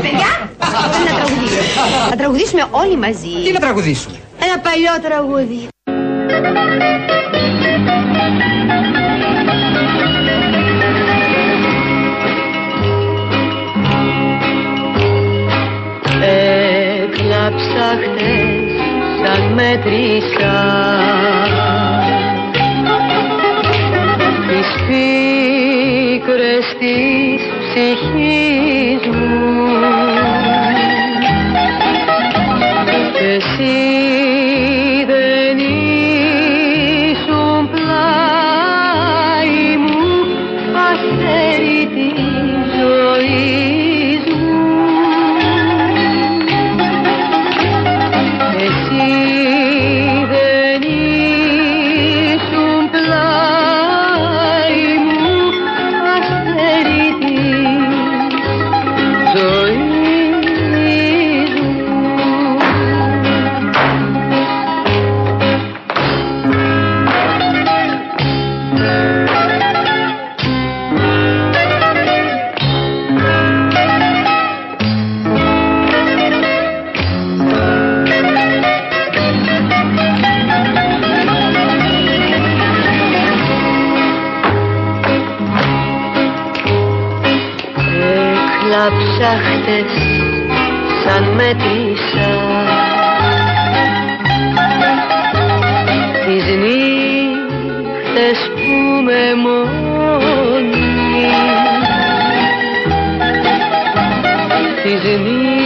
Παιδιά, πρέπει να τραγουδήσουμε. Να τραγουδήσουμε όλοι μαζί. Τι να τραγουδήσουμε; Ένα παλιό τραγούδι. Έκλαψα χτες σαν μέτρησα τις πίκρες της ψυχής μου. Και εσύ δεν ήσουν πλάι μου αστέρι της ζωής Έκλαψα χτες σαν μέτρησα Τις νύχτες που με μόνη. Τις νύχτες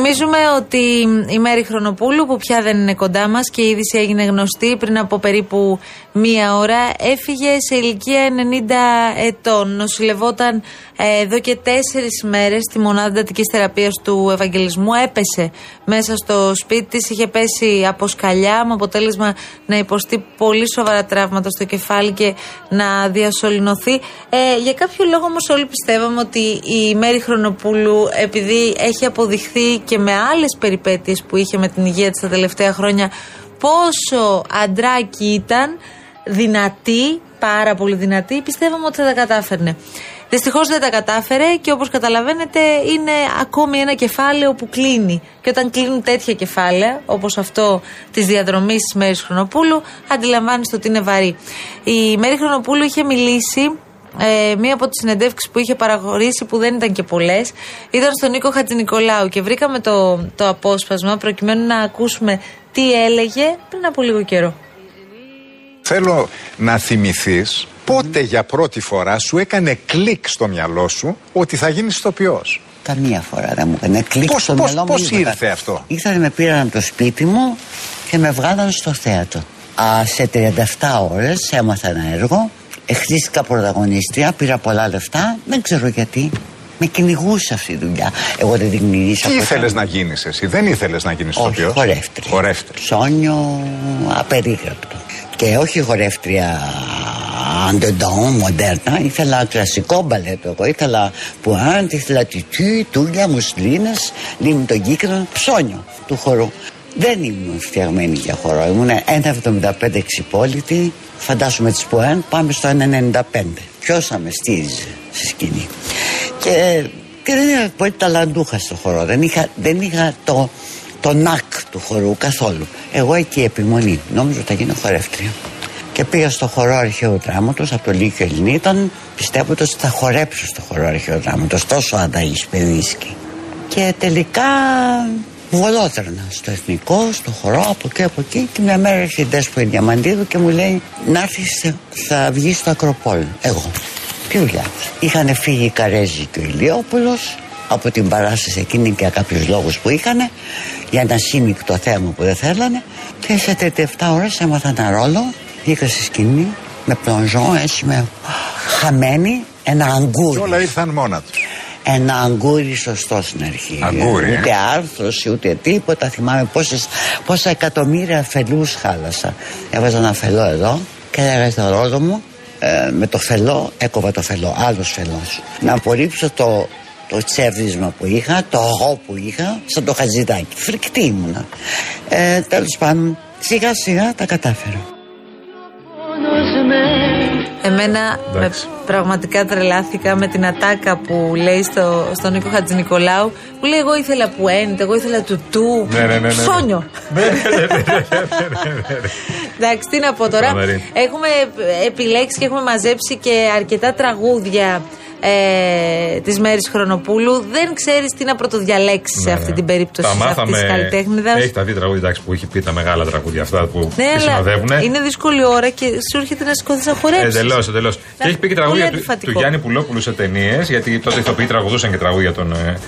Θυμίζουμε ότι η Μέρη Χρονοπούλου που πια δεν είναι κοντά μας και η είδηση έγινε γνωστή πριν από περίπου μία ώρα έφυγε σε ηλικία 90 ετών. Νοσηλευόταν ε, εδώ και τέσσερις μέρες στη μονάδα εντατικής θεραπείας του Ευαγγελισμού. Έπεσε μέσα στο σπίτι της, είχε πέσει από σκαλιά με αποτέλεσμα να υποστεί πολύ σοβαρά τραύματα στο κεφάλι και να διασωληνωθεί. Ε, για κάποιο λόγο όμως όλοι πιστεύαμε ότι η Μέρη Χρονοπούλου επειδή έχει αποδειχθεί και με άλλες περιπέτειες που είχε με την υγεία της τα τελευταία χρόνια πόσο αντράκι ήταν, δυνατή, πάρα πολύ δυνατή, πιστεύαμε ότι θα τα κατάφερνε. Δυστυχώς δεν τα κατάφερε και όπως καταλαβαίνετε είναι ακόμη ένα κεφάλαιο που κλείνει. Και όταν κλείνουν τέτοια κεφάλαια, όπως αυτό της διαδρομής τη Μέρης Χρονοπούλου, αντιλαμβάνεστε ότι είναι βαρύ. Η Μέρη Χρονοπούλου είχε μιλήσει ε, μία από τις συνεντεύξεις που είχε παραχωρήσει, που δεν ήταν και πολλές, ήταν στον Νίκο Χατζηνικολάου. Και βρήκαμε το, το απόσπασμα προκειμένου να ακούσουμε τι έλεγε πριν από λίγο καιρό. Θέλω να θυμηθείς πότε για πρώτη φορά σου έκανε κλικ στο μυαλό σου ότι θα γίνεις ηθοποιός; Καμία φορά δεν μου έκανε κλικ Πώς- στο πώς- μυαλό μου. πώς τίποτα. ήρθε αυτό; Ήρθαν με πήραν από το σπίτι μου και με βγάλαν στο θέατρο. Α, σε 37 ώρες έμαθα ένα έργο, εχτίστηκα πρωταγωνίστρια, πήρα πολλά λεφτά, δεν ξέρω γιατί. Με κυνηγούσε αυτή η δουλειά. Εγώ δεν την κυνηγήσα Τι ποτέ. ήθελες να γίνεις εσύ, δεν ήθελες να γίνεις Όχι, ηθοποιός; χορεύτρια. Χορεύτρια. Ψώνιο απερίγραπτο. Και όχι χορεύτρια αντεντόν, μοντέρνα. Ήθελα κλασικό μπαλέτο. Εγώ ήθελα πουάντ, ήθελα τιτού, τούλια, μουσλίνες, λίμνη τον κύκνο, ψώνιο του χορού. Δεν ήμουν φτιαγμένη για χορό. Ήμουν 1,75 εξυπόλυτη. Φαντάσουμε τις πουάν, πάμε στο 1,95. Ποιος θα με στήριζε στη σκηνή. Και, και δεν είχα πολύ ταλαντούχα στο χορό. Δεν είχα, δεν είχα το, το νακ του χορού καθόλου. Εγώ εκεί επιμονή. Νόμιζα ότι θα γίνω χορεύτρια. Και πήγα στο χορό αρχαίου δράματος από το Λύκειο Ελληνίταν, πιστεύοντα ότι θα χορέψω στο χορό αρχαίου δράματος. Τόσο ανταγής παιδίσκη. Και τελικά βολότρανα στο εθνικό, στο χορό, από εκεί από εκεί. Και μια μέρα έρχεται η Δέσποινα Διαμαντίδου και μου λέει να έρθεις, θα βγεις στο Ακροπόλ. Εγώ. Τι δουλειά. Είχαν φύγει η Καρέζη και ο Ηλιόπουλος από την παράσταση εκείνη και για κάποιους λόγους που είχαν για ένα σύμικτο θέμα που δεν θέλανε και σε 37 ώρες έμαθα ένα ρόλο βγήκα στη σκηνή με πλονζόν έτσι με χαμένη ένα Και αγκούρι όλα ήρθαν μόνα τους. ένα αγκούρι σωστό στην αρχή. Αγκούρι, ε. Ούτε άρθρωση, ούτε τίποτα. Θυμάμαι πόσες, πόσα εκατομμύρια φελούς χάλασα. Έβαζα ένα φελό εδώ και έλεγα στο ρόλο μου ε, με το φελό, έκοβα το φελό, άλλος φελός. Να απορρίψω το το τσέρδισμα που είχα, το αγώ που είχα, σαν το χαζιδάκι. Φρικτή ήμουνα. Ε, τέλος πάντων, σιγά σιγά τα κατάφερα. Πόνος με Εμένα με, Εντάξει. πραγματικά τρελάθηκα με την ατάκα που λέει στο, στον Νίκο Χατζηνικολάου που λέει εγώ ήθελα που έντε, εγώ ήθελα του του. Ναι, ναι, ναι, ναι, ναι. Ψώνιο. Εντάξει, τι να πω τώρα. Φοβερή. Έχουμε επιλέξει και έχουμε μαζέψει και αρκετά τραγούδια ε, της Μέρης Χρονοπούλου. Δεν ξέρεις τι να πρωτοδιαλέξεις σε Ναι, αυτή ναι. την περίπτωση Τα αυτής της καλλιτέχνηδας. Έχει τα δει τραγούδια εντάξει, που έχει πει τα μεγάλα τραγούδια αυτά που Ναι, τη αλλά συνοδεύουν. είναι δύσκολη ώρα και σου έρχεται να σηκώθεις να χορέψεις. Εντελώς, εντελώς. Και έχει πει και τραγούδια Πολύ του, αντιφατικό. του Γιάννη Πουλόπουλου σε ταινίες, γιατί τότε οι ηθοποιοί τραγουδούσαν και τραγούδια των ε,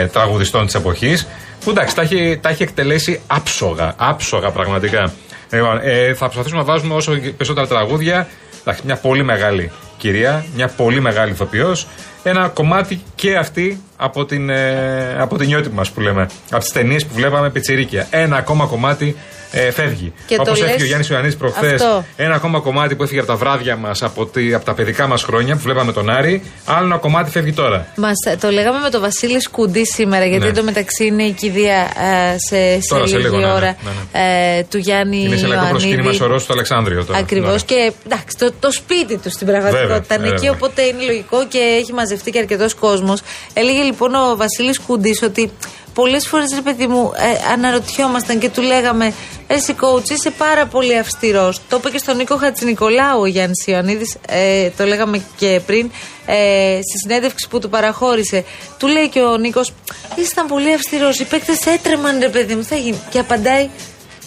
ε, τραγουδιστών της εποχής. Που εντάξει, τα έχει, τα έχει εκτελέσει άψογα, άψογα πραγματικά. Λοιπόν, ε, θα προσπαθήσουμε να βάζουμε όσο περισσότερα τραγούδια. Εντάξει, μια πολύ μεγάλη κυρία, μια πολύ μεγάλη ηθοποιός. Ένα κομμάτι και αυτή από την, ε, από την νιώτη μας που λέμε. Από τις ταινίες που βλέπαμε πιτσιρίκια. Ένα ακόμα κομμάτι ε, φεύγει. Και το Όπως έφυγε λες ο Γιάννης Ιωαννής προχθές. αυτό. Ένα ακόμα κομμάτι που έφυγε από τα βράδια μας, από, τη- από τα παιδικά μας χρόνια που βλέπαμε τον Άρη. Άλλο ένα κομμάτι φεύγει τώρα. Μας, το λέγαμε με τον Βασίλη Σκουντή σήμερα, γιατί Ναι. εντωμεταξύ είναι η κηδεία ε, σε, σε Τώρα, σε λίγη λίγο, ναι, ναι, ώρα ναι, ε, του Γιάννη Είναι σε λαϊκό Ιωαννίδη. προσκύνημα σωρό στο Αλεξάνδριο τώρα. Ακριβώς. Ναι. Και εντάξει, το, το σπίτι τους στην πραγματικότητα Βέβαια, είναι εκεί, βέβαια. οπότε είναι λογικό και έχει μαζευτεί και αρκετός κόσμος. Έλεγε λοιπόν ο Βασίλης Κουντή ότι πολλές φορές, ρε παιδί μου, ε, αναρωτιόμασταν και του λέγαμε Εσύ coach, είσαι πάρα πολύ αυστηρός. Το είπε και στον Νίκο Χατζηνικολάου ο Γιάννης Ιωαννίδης, ε, το λέγαμε και πριν, ε, στη συνέντευξη που του παραχώρησε. Του λέει και ο Νίκος, Ήσταν πολύ αυστηρός. Οι παίκτες έτρεμαν, ρε παιδί μου, θα γίνει. Και απαντάει,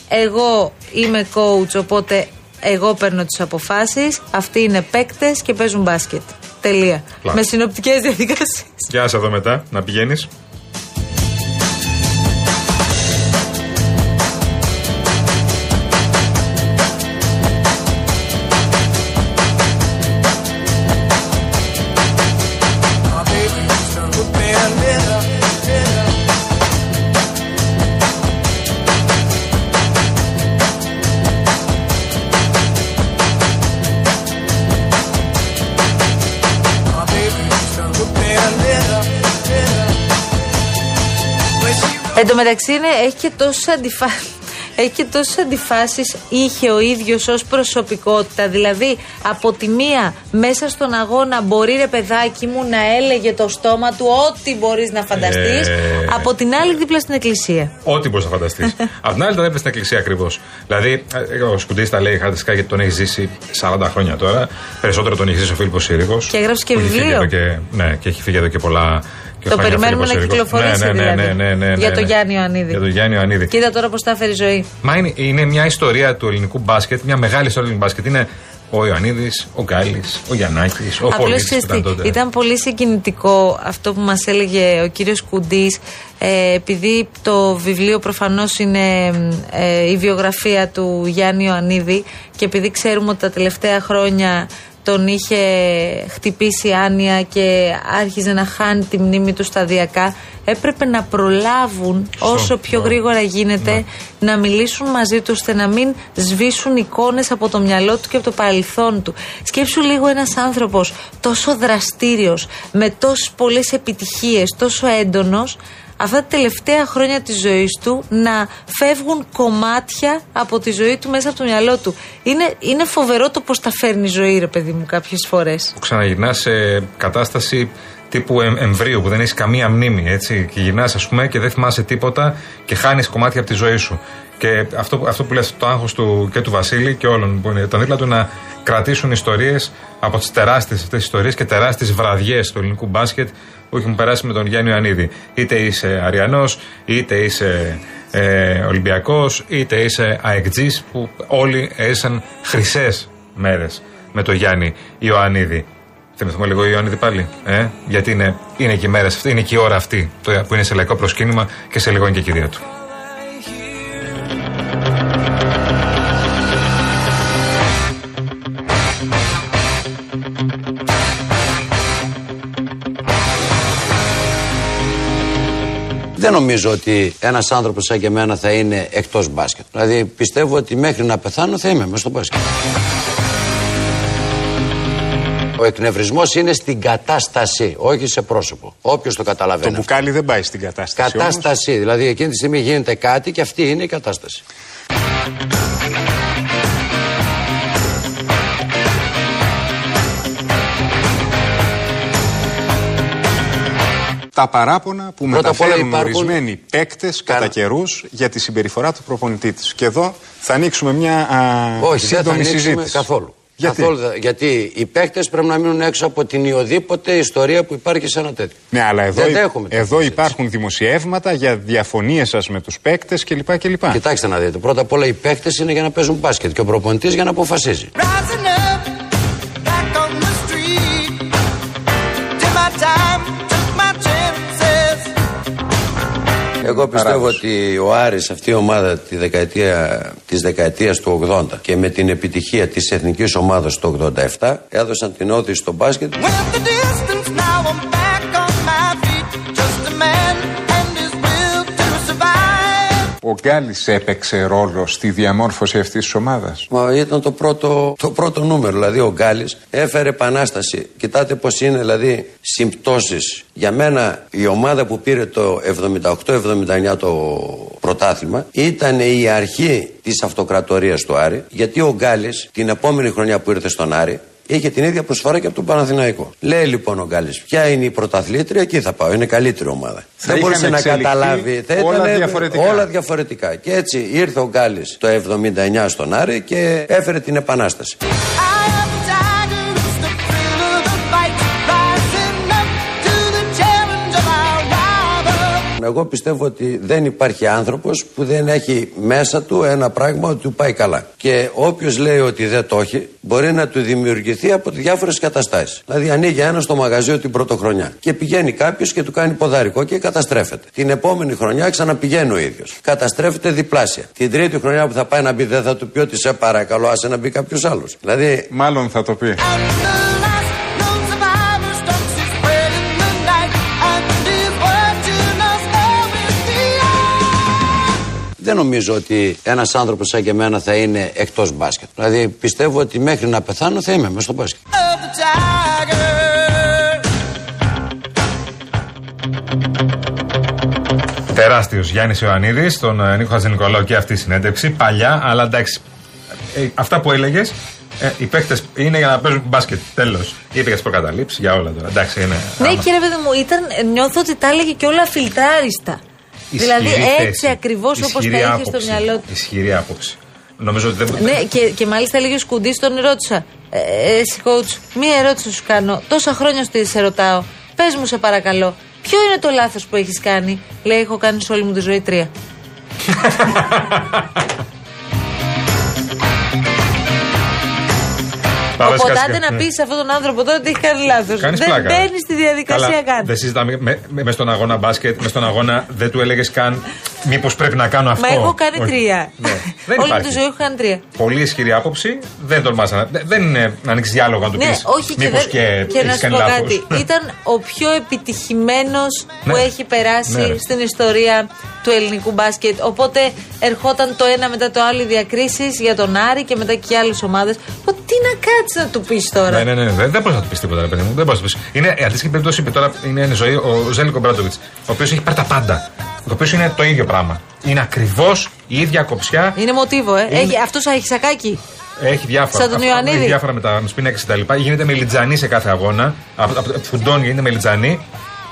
Εγώ είμαι coach, οπότε εγώ παίρνω τις αποφάσεις. Αυτοί είναι παίκτες και παίζουν μπάσκετ. Τελεία. Πλάκα. Με συνοπτικές διαδικασίες. Γεια σας εδώ μετά, να πηγαίνεις. Μεταξύ είναι, έχει και τόσες αντιφα... Έχει και τόσες αντιφάσεις είχε ο ίδιος ως προσωπικότητα. Δηλαδή, από τη μία, μέσα στον αγώνα, μπορεί ρε παιδάκι μου να έλεγε το στόμα του ό,τι μπορείς να φανταστείς. Ε. Από την άλλη, δίπλα στην εκκλησία. Ό,τι μπορείς να φανταστείς. Απ' την άλλη, τα έβλεπε στην εκκλησία ακριβώς. Δηλαδή, ε, ο Σκουντής τα λέει χαρακτηριστικά γιατί τον έχει ζήσει 40 χρόνια τώρα. Περισσότερο τον έχει ζήσει ο Φίλιππος Σύριγο. Και έγραψε και βιβλίο. Και, ναι, και έχει φύγει εδώ και πολλά. Και Το χρόνια ο περιμένουμε Φίλιππος να Σύριγος. κυκλοφορήσει ναι, ναι, ναι, δηλαδή. ναι, ναι, ναι, Για ναι. τον Γιάννη Ιωαννίδη. Για τον Γιάννη Ιωαννίδη. Κοίτα τώρα πώς τα έφερε η ζωή. Μα είναι, είναι μια ιστορία του ελληνικού μπάσκετ, μια μεγάλη ιστορία του ελληνικού μπάσκετ. Είναι ο Ιωαννίδης, ο Γκάλης, ο Γιαννάκης, ο Απλώς Πολίτης που ξέρεις ήταν τι, τότε. ήταν πολύ συγκινητικό αυτό που μας έλεγε ο κύριος Κουντής. Ε, επειδή το βιβλίο προφανώς είναι ε, η βιογραφία του Γιάννη Ιωαννίδη και επειδή ξέρουμε ότι τα τελευταία χρόνια τον είχε χτυπήσει άνοια και άρχιζε να χάνει τη μνήμη του σταδιακά έπρεπε να προλάβουν όσο πιο ναι. γρήγορα γίνεται να μιλήσουν μαζί του ώστε να μην σβήσουν εικόνες από το μυαλό του και από το παρελθόν του. Σκέψου λίγο ένας άνθρωπος τόσο δραστήριος, με τόσες πολλές επιτυχίες, τόσο έντονος, αυτά τα τελευταία χρόνια της ζωής του να φεύγουν κομμάτια από τη ζωή του μέσα από το μυαλό του. Είναι, είναι φοβερό το πώς τα φέρνει η ζωή ρε παιδί μου κάποιες φορές. που ξαναγυρνάς σε κατάσταση τύπου εμ- εμβρίου που δεν έχεις καμία μνήμη. Έτσι, και γυρνάς, ας πούμε, και δεν θυμάσαι τίποτα και χάνεις κομμάτια από τη ζωή σου. Και αυτό, αυτό που λες, το άγχος του και του Βασίλη και όλων που είναι ήταν δίπλα του να κρατήσουν ιστορίες από τις τεράστιες αυτές ιστορίες και τεράστιες βραδιές του ελληνικού μπάσκετ που έχουν περάσει με τον Γιάννη Ιωαννίδη. Είτε είσαι Αριανός, είτε είσαι ε, Ολυμπιακός, είτε είσαι αεκτζή, που όλοι έζησαν χρυσές μέρες με τον Γιάννη Ιωαννίδη. Θυμηθούμε λίγο Ιωάννιδη πάλι. Ε; Γιατί είναι, είναι και οι μέρες αυτή, είναι και η ώρα αυτή το, που είναι σε λαϊκό προσκύνημα και σε λίγο είναι και η κηδεία του. Δεν νομίζω ότι ένας άνθρωπος σαν και εμένα θα είναι εκτός μπάσκετ. Δηλαδή πιστεύω ότι μέχρι να πεθάνω θα είμαι μέσα στο μπάσκετ. Ο εκνευρισμός είναι στην κατάσταση, όχι σε πρόσωπο. Όποιος το Το καταλαβαίνει. αυτό. μπουκάλι δεν πάει στην κατάσταση. όμως. Κατάσταση. Δηλαδή εκείνη τη στιγμή γίνεται κάτι και αυτή είναι η κατάσταση. Τα παράπονα που Πρώτα απ' όλα μεταφέρουν υπάρχουν- ορισμένοι παίκτες κατά Καλά. καιρούς για τη συμπεριφορά του προπονητή του. Και εδώ θα ανοίξουμε μια α, Όχι, δεν θα σύντομη ανοίξουμε συζήτηση. καθόλου. Γιατί; Καθόλου δεν- γιατί οι παίκτες πρέπει να μείνουν έξω από την ιωδήποτε ιστορία που υπάρχει σε ένα τέτοιο. Ναι, αλλά εδώ, δεν δέχομαι τέτοια εδώ συζήτηση. υπάρχουν δημοσιεύματα για διαφωνίες σας με τους παίκτες κλπ. κλπ. Κοιτάξτε να δείτε. Πρώτα απ' όλα οι παίκτες είναι για να παίζουν μπάσκετ και ο προπονητής για να αποφασίζει. Εγώ πιστεύω ότι ο Άρης αυτή η ομάδα τη δεκαετία, της δεκαετίας του 80 και με την επιτυχία της εθνικής ομάδας του 87 έδωσαν την όθηση στο μπάσκετ Ο Γκάλης έπαιξε ρόλο στη διαμόρφωση αυτής της ομάδας; Μα ήταν το πρώτο, το πρώτο νούμερο. Δηλαδή ο Γκάλης έφερε επανάσταση. Κοιτάτε πως είναι δηλαδή συμπτώσεις. Για μένα η ομάδα που πήρε το 78-79 το πρωτάθλημα ήταν η αρχή της αυτοκρατορίας του Άρη. Γιατί ο Γκάλης την επόμενη χρονιά που ήρθε στον Άρη Είχε την ίδια προσφορά και από τον Παναθηναϊκό. Λέει λοιπόν ο Γκάλης, ποια είναι η πρωταθλήτρια, εκεί θα πάω. Είναι καλύτερη ομάδα. Θα Δεν μπορούσε είχαν να εξελιχθεί καταλάβει. Θα όλα ήτανε διαφορετικά. όλα διαφορετικά. Και έτσι ήρθε ο Γκάλης το 79 στον Άρη και έφερε την επανάσταση. Εγώ πιστεύω ότι δεν υπάρχει άνθρωπος που δεν έχει μέσα του ένα πράγμα ότι του πάει καλά. Και όποιος λέει ότι δεν το έχει, μπορεί να του δημιουργηθεί από διάφορες καταστάσεις. Δηλαδή ανοίγει ένα στο μαγαζί την πρωτοχρονιά και πηγαίνει κάποιος και του κάνει ποδαρικό και καταστρέφεται. Την επόμενη χρονιά ξαναπηγαίνει ο ίδιος. Καταστρέφεται διπλάσια. Την τρίτη χρονιά που θα πάει να μπει δεν θα του πει ότι σε παρακαλώ άσε να μπει κάποιος άλλος. Δηλαδή Μάλλον θα το πει. Δεν νομίζω ότι ένας άνθρωπος σαν και εμένα θα είναι εκτός μπάσκετ. Δηλαδή πιστεύω ότι μέχρι να πεθάνω θα είμαι μέσα στο μπάσκετ. Of the tiger. Τεράστιος Γιάννης Ιωαννίδης, τον ε, Νίκο Χατζηνικολάου και αυτή η συνέντευξη. Παλιά, αλλά εντάξει. Ε, αυτά που έλεγες, ε, οι παίχτε είναι για να παίζουν μπάσκετ. Τέλος. Είπε για τις προκαταλήψεις, για όλα τώρα. Εντάξει, είναι. Ναι, άμα. κύριε παιδί μου, ήταν, νιώθω ότι τα έλεγε και όλα φιλτράριστα. Ισχυρή δηλαδή θέση. έτσι ακριβώς όπως τα Ισχυρή είχε στο άποψη. μυαλό του. Ισχυρή άποψη. Νομίζω ότι δεν. Ναι, και, και μάλιστα έλεγε ο Σκουντής, τον ρώτησα. Ε, εσύ, coach, μία ερώτηση σου κάνω. Τόσα χρόνια σου σε ρωτάω. Πες μου, σε παρακαλώ, ποιο είναι το λάθος που έχεις κάνει; Λέει, έχω κάνει σε όλη μου τη ζωή τρία. Οπότε σκάσκα. άντε να Ναι. πεις σε αυτόν τον άνθρωπο τώρα ότι έχει κάνει λάθος. Κάνεις Δεν πλάκα. μπαίνεις στη διαδικασία Καλά, καν. Δεν συζητάμε. Με, με, μες στον αγώνα μπάσκετ, με στον αγώνα δεν του έλεγες καν μήπως πρέπει να κάνω αυτό. Μα έχω κάνει Όχι. τρία. Ναι. δεν Όλη υπάρχει. τη ζωή έχω κάνει τρία. Πολύ ισχυρή άποψη. Δεν τολμάς να. δεν- Δεν είναι να ανοίξεις διάλογο να του Ναι, πεις. όχι και, Μήπως δεν- και, και να έχεις σου κάνει πω λάθος. κάτι. Ήταν ο πιο επιτυχημένος που Ναι. έχει περάσει Ναι, ρε. στην ιστορία του ελληνικού μπάσκετ. Οπότε ερχόταν το ένα μετά το άλλο οι διακρίσεις για τον Άρη και μετά και άλλες ομάδες. Τι να κάτσεις να του πεις τώρα; Ναι, ναι, ναι, δεν, δεν μπορείς να του πεις τίποτα, ρε παιδί μου. Δεν μπορείς να του πεις. Είναι η αντίστοιχη περίπτωση που τώρα είναι η ζωή ο Ζέλικο Μπράντοβιτ, ο οποίος έχει πάρει τα πάντα. Το οποίος είναι το ίδιο πράγμα. Είναι ακριβώς η ίδια κοψιά. Είναι μοτίβο, ε. Είναι- Έχει, αυτός έχει σακάκι. Έχει διάφορα. Σαν τον Αυτό- Ιωαννίδη. Έχει διάφορα με τα σπινέξι και τα λοιπά. Γίνεται με λιτζανί σε κάθε αγώνα. Από, από, φουντώνει, γίνεται με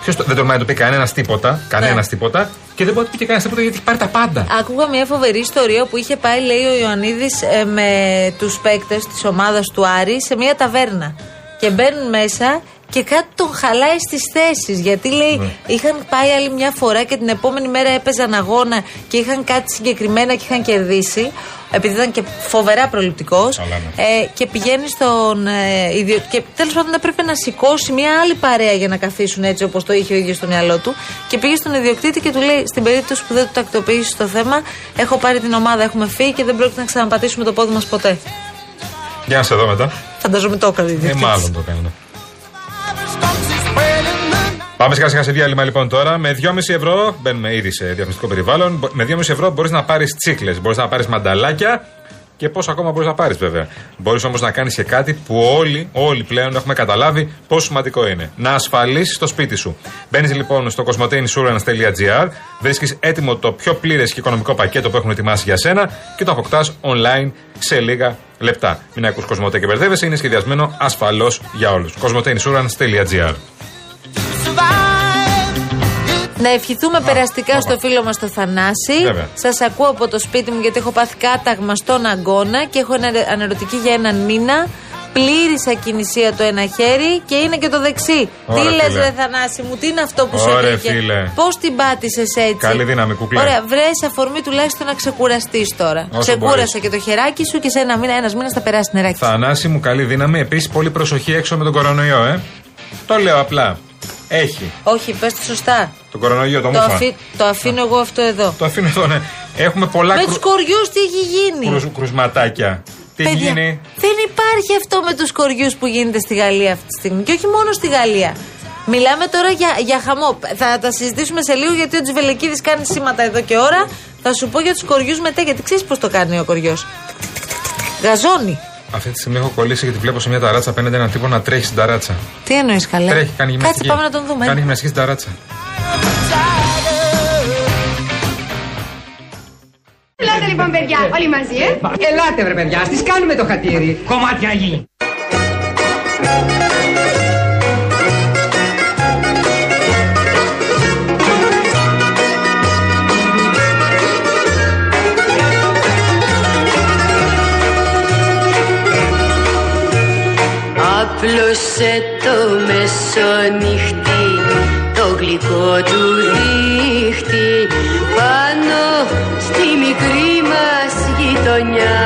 λιτζανί. Ποιο δεν τολμάει να το πει κανένας τίποτα. Κανένας Ναι. τίποτα. Και δεν μπορεί να το πει και κανένας τίποτα γιατί έχει πάρει τα πάντα. Άκουγα μια φοβερή ιστορία που είχε πάει, λέει ο Ιωαννίδης, με τους παίκτες της ομάδας του Άρη σε μια ταβέρνα. Και μπαίνουν μέσα και κάτι τον χαλάει στις θέσεις. Γιατί λέει, Ναι. είχαν πάει άλλη μια φορά και την επόμενη μέρα έπαιζαν αγώνα και είχαν κάτι συγκεκριμένα και είχαν κερδίσει. Επειδή ήταν και φοβερά προληπτικός. Καλά, ναι. Ε, και πηγαίνει στον ε, ίδιο. Και τέλος πάντων έπρεπε να σηκώσει μια άλλη παρέα για να καθίσουν έτσι όπως το είχε ο ίδιος στο μυαλό του. Και πήγε στον ιδιοκτήτη και του λέει: Στην περίπτωση που δεν του τακτοποιήσεις το θέμα, έχω πάρει την ομάδα, έχουμε φύγει και δεν πρόκειται να ξαναπατήσουμε το πόδι μας ποτέ. Για να σε δω μετά. Φανταζόμαι το έκανε ο Ε, ιδιοκτήτης. μάλλον το έκανε. Πάμε σιγά σιγά σε διάλειμμα λοιπόν τώρα. Με 2,5 ευρώ, μπαίνουμε ήδη σε διαφημιστικό περιβάλλον. μπο- Με 2,5 ευρώ μπορείς να πάρεις τσίκλε, μπορείς να πάρεις μανταλάκια και πόσο ακόμα μπορείς να πάρεις βέβαια. Μπορείς όμως να κάνεις και κάτι που όλοι, όλοι πλέον έχουμε καταλάβει πόσο σημαντικό είναι. Να ασφαλίσεις το σπίτι σου. Μπαίνεις λοιπόν στο cosmoteinsurance.gr, βρίσκεις έτοιμο το πιο πλήρες και οικονομικό πακέτο που έχουν ετοιμάσει για σένα και το αποκτάς online σε λίγα λεπτά. Μην ακούς Κοσμοτέ και μπερδεύεσαι, είναι σχεδιασμένο ασφαλώς για όλους. cosmoteinsurance.gr Να ευχηθούμε περαστικά στο φίλο μας το Θανάση. Βέβαια. Σας ακούω από το σπίτι μου γιατί έχω πάθει κάταγμα στον αγκώνα και έχω ένα- ανερωτική για έναν μήνα. Πλήρης ακινησία το ένα χέρι και είναι και το δεξί. Ωραία, τι λες, φίλε. Ρε Θανάση μου, τι είναι αυτό που σου Ωραία, έκανε. φίλε. Πώς την πάτησες έτσι; Καλή δύναμη, κουκλέ. Ωραία, βρες αφορμή τουλάχιστον να ξεκουραστείς τώρα. Όσο Ξεκούρασα μπορείς. και το χεράκι σου και σε ένα μήνα, ένας μήνας θα περάσει νεράκι. Θανάση μου, καλή δύναμη. Επίσης, πολύ προσοχή έξω με τον κορονοϊό, ε. Το λέω απλά. Έχει. Όχι, πες το σωστά. Τον κορονοϊό, το Το, μούφα. αφή- το αφήνω εγώ αυτό εδώ. Το αφήνω εδώ, ναι. Έχουμε πολλά Με κρου... τους κοριούς τι έχει γίνει; κρουσ- κρουσματάκια. Τι έχει Παιδιά, γίνει; δεν υπάρχει αυτό με τους κοριούς που γίνεται στη Γαλλία αυτή τη στιγμή. Και όχι μόνο στη Γαλλία. Μιλάμε τώρα για, για χαμό. Θα τα συζητήσουμε σε λίγο γιατί ο Τζιβελεκίδη κάνει σήματα εδώ και ώρα. Θα σου πω για τους κοριούς μετά γιατί ξέρεις πώς το κάνει ο κοριός. Γαζώνει. Αυτή τη στιγμή έχω κολλήσει γιατί βλέπω σε μια ταράτσα απέναντι έναν τύπο να τρέχει στην ταράτσα. Τι εννοείς καλά. Τρέχει, κάνει Κάτσε γυμναστική. πάμε να τον δούμε. Κάνει γυμναστική στην ταράτσα. Ελάτε λοιπόν παιδιά, όλοι μαζί, ε. Ελάτε βρε παιδιά, στις κάνουμε το χατήρι. Κομμάτια γη. Άπλωσε το μεσονύχτη το γλυκό του δίχτυ. Πάνω στη μικρή μας γειτονιά.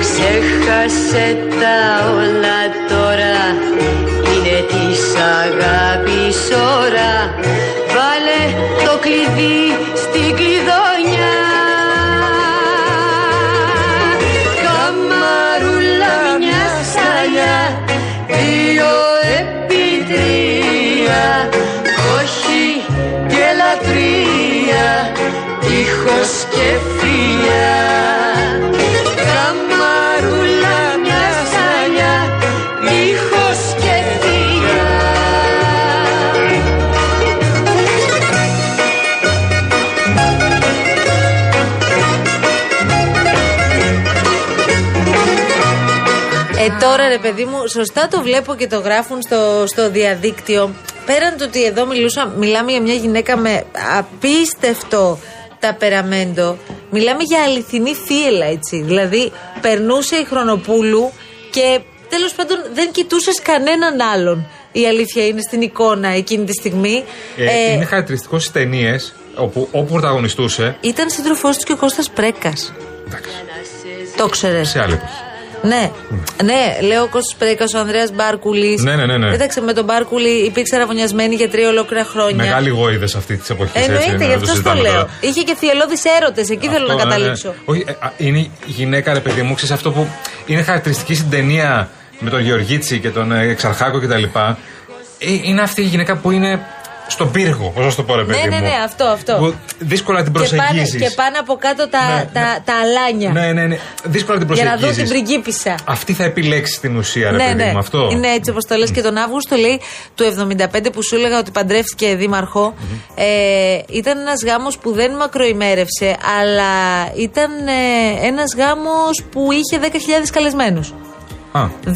Ξέχασε τα όλα τώρα είναι της αγάπης Τείχος και φιλιά Καμαρούλα μια σαλιά Τείχος και φιλιά Ε, τώρα ρε παιδί μου, σωστά το βλέπω και το γράφουν στο, στο διαδίκτυο. Πέραν το ότι εδώ μιλούσα, μιλάμε για μια γυναίκα με απίστευτο ταπεραμέντο. Μιλάμε για αληθινή θύελα, έτσι. Δηλαδή, περνούσε η Χρονοπούλου και τέλος πάντων δεν κοιτούσες κανέναν άλλον. Η αλήθεια είναι στην εικόνα εκείνη τη στιγμή. Ε, Ε, είναι χαρακτηριστικό στις ταινίες όπου, όπου πρωταγωνιστούσε. Ήταν σύντροφός του και ο Κώστας Πρέκας. Εντάξει, Το ξέρεις. σε άλλη εποχή. Ναι, ναι, λέω ο Κώστας Πρέκας, ο Ανδρέας Μπάρκουλης. Ναι, ναι, ναι, ναι. Κοίταξε, με τον Μπάρκουλη υπήρξε αραβωνιασμένη για τρία ολόκληρα χρόνια. Μεγάλοι γόηδε αυτή της εποχής. Εννοείται, γι' αυτό το λέω. Είχε και θυελώδεις έρωτες, εκεί θέλω να καταλήξω. Όχι, ε, α, είναι η γυναίκα, ρε παιδί μου, ξέρεις αυτό που είναι χαρακτηριστική στην ταινία με τον Γεωργίτσι και τον ε, Εξαρχάκο κτλ. Ε, είναι αυτή η γυναίκα που είναι στον πύργο, πώς να σου το πω, ρε παιδί Ναι, ναι, μου. ναι, αυτό, αυτό. Που δύσκολα την Και πάνε, προσεγγίζει. και πάνε από κάτω τα, Ναι, τα, ναι. τα αλάνια. Ναι, ναι, ναι. Δύσκολα την για να προσεγγίζεις. δουν την πριγκίπισσα. Αυτή θα επιλέξει την ουσία, ρε ναι, παιδί ναι. μου, αυτό. Είναι έτσι όπως το λες και τον Αύγουστο, λέει του 75 που σου έλεγα ότι παντρεύτηκε δήμαρχο. Ε, ήταν ένας γάμος που δεν μακροημέρευσε, αλλά ήταν ε, ένας γάμος που είχε 10.000 καλεσμένους. Α, 10.000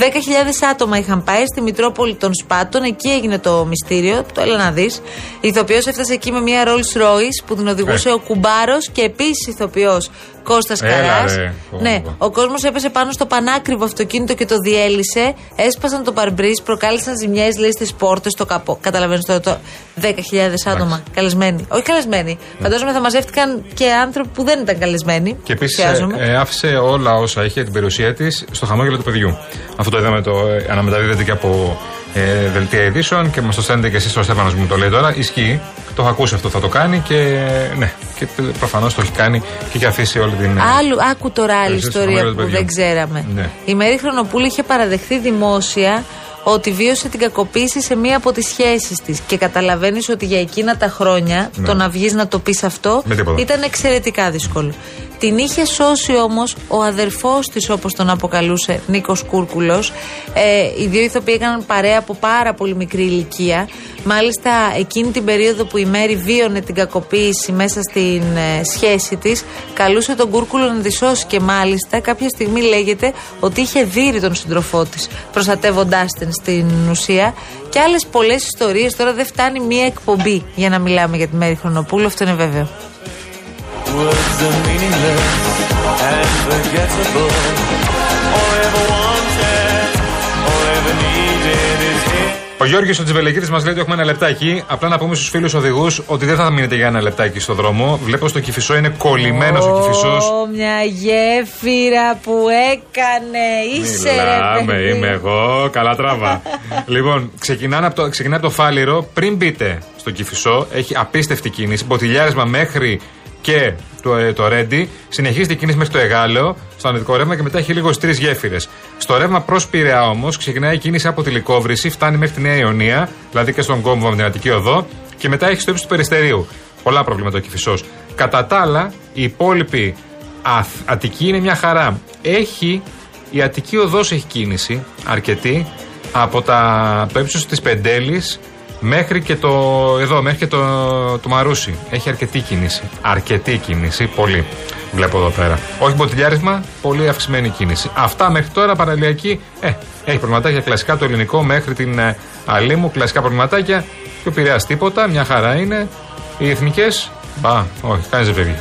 άτομα είχαν πάει στη Μητρόπολη των Σπάτων. Εκεί έγινε το μυστήριο. Το έλα να δεις. Ηθοποιός έφτασε εκεί με μια Rolls Royce που την οδηγούσε Ε. ο Κουμπάρος και επίσης ηθοποιός Κώστας Έλα, Καράς. ρε. Ναι, Ω. ο κόσμος έπεσε πάνω στο πανάκριβο αυτοκίνητο και το διέλυσε. Έσπασαν το παρμπρίζ, προκάλεσαν ζημιές, λέει στις πόρτες, στο καπό. Καταλαβαίνεις τώρα το 10.000 άτομα καλεσμένοι. Όχι καλεσμένοι. Φαντάζομαι θα μαζεύτηκαν και άνθρωποι που δεν ήταν καλεσμένοι. Και επίσης Υποψιάζομαι. άφησε όλα όσα είχε την περιουσία της στο χαμόγελο του παιδιού. Αυτό το είδαμε, το ε, αναμεταδίδεται και από ε, δελτία ειδήσεων και μας το στέλνετε και εσείς ο Στέφανος μου το λέει τώρα. Ισχύει. Το έχω ακούσει αυτό, θα το κάνει και ναι. Και προφανώς το έχει κάνει και έχει αφήσει όλη την. ε, Άλλου, άκου τώρα άλλη Περιουσία στο ιστορία χαμόγελο του που παιδιού. δεν ξέραμε. Ναι. Η Μέρη Χρονοπούλου είχε παραδεχθεί δημόσια ότι βίωσε την κακοποίηση σε μία από τις σχέσεις της. Και καταλαβαίνεις ότι για εκείνα τα χρόνια Ναι. το να βγεις να το πεις αυτό Με τίποτα. ήταν εξαιρετικά δύσκολο. Την είχε σώσει όμως ο αδερφός της, όπως τον αποκαλούσε, Νίκος Κούρκουλος. Ε, οι δύο ηθοποιοί έκαναν παρέα από πάρα πολύ μικρή ηλικία. Μάλιστα, εκείνη την περίοδο που η Μέρη βίωνε την κακοποίηση μέσα στην ε, σχέση της, καλούσε τον Κούρκουλο να τη σώσει. Και μάλιστα, κάποια στιγμή λέγεται ότι είχε δείρει τον σύντροφό της, προστατεύοντάς την στην ουσία. Και άλλες πολλές ιστορίες. Τώρα δεν φτάνει μία εκπομπή για να μιλάμε για τη Μέρη Χρονοπούλου, αυτό είναι βέβαιο. Words are meaningless and forgettable. All I ever wanted, all I ever needed is here. Ο Γιώργο ο Τζιβελεκίδη μας λέει ότι έχουμε ένα λεπτάκι. Απλά να πούμε στους φίλους οδηγούς ότι δεν θα μείνετε για ένα λεπτάκι στο δρόμο. Βλέπω στο κυφισό είναι κολλημένος ο κυφισός. Ω, μια γέφυρα που έκανε. Είσαι ρε Μιλάμε, παιδί. είμαι εγώ. Καλά τράβα. λοιπόν, ξεκινάνε από το, ξεκινάει από το φάληρο. Πριν μπείτε στο κυφισό, έχει απίστευτη κίνηση. Μποτιλιάρισμα μέχρι και το, ε, το Ρέντι. Συνεχίζεται η κίνηση μέχρι το Εγάλεο, στο ανετικό ρεύμα και μετά έχει λίγος στι τρεις γέφυρες. Στο ρεύμα προς Πειραιά όμως ξεκινάει η κίνηση από τη Λικόβρηση, φτάνει μέχρι τη Νέα Ιωνία, δηλαδή και στον κόμβο με την Αττική Οδό και μετά έχει στο ύψος του Περιστερίου. Πολλά προβλήματα ο Κυφισός. Κατά τα άλλα, η υπόλοιπη Αθ- Αττική είναι μια χαρά. Έχει η Αττική Οδός έχει κίνηση αρκετή από τα, το ύψος της Πεντέλης μέχρι και το εδώ, μέχρι και το, το Μαρούσι. Έχει αρκετή κίνηση. Αρκετή κίνηση, πολύ. Βλέπω εδώ πέρα. Όχι μποτιλιάρισμα, πολύ αυξημένη κίνηση. Αυτά μέχρι τώρα παραλιακή. Ε, έχει προβληματάκια κλασικά το ελληνικό μέχρι την ε, Αλήμου, κλασικά προβληματάκια. Και ο Πειραιάς τίποτα, μια χαρά είναι. Οι εθνικές, μπα, όχι, κανείς δεν φεύγει.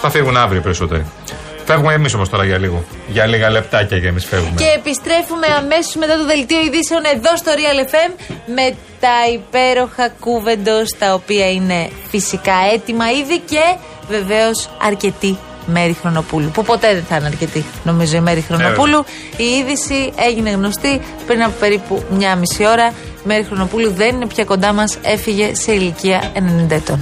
Θα φύγουν αύριο οι περισσότεροι. Φεύγουμε εμείς όμως τώρα για λίγο. Για λίγα λεπτάκια και εμείς φεύγουμε. Και επιστρέφουμε αμέσως μετά το δελτίο ειδήσεων εδώ στο Real FM με τα υπέροχα κούβεντο τα οποία είναι φυσικά έτοιμα ήδη και βεβαίως αρκετή Μέρη Χρονοπούλου. Που ποτέ δεν θα είναι αρκετή, νομίζω, η Μέρη Χρονοπούλου. η είδηση έγινε γνωστή πριν από περίπου μια μισή ώρα. Η Μέρη Χρονοπούλου δεν είναι πια κοντά μας, έφυγε σε ηλικία 90 ετών.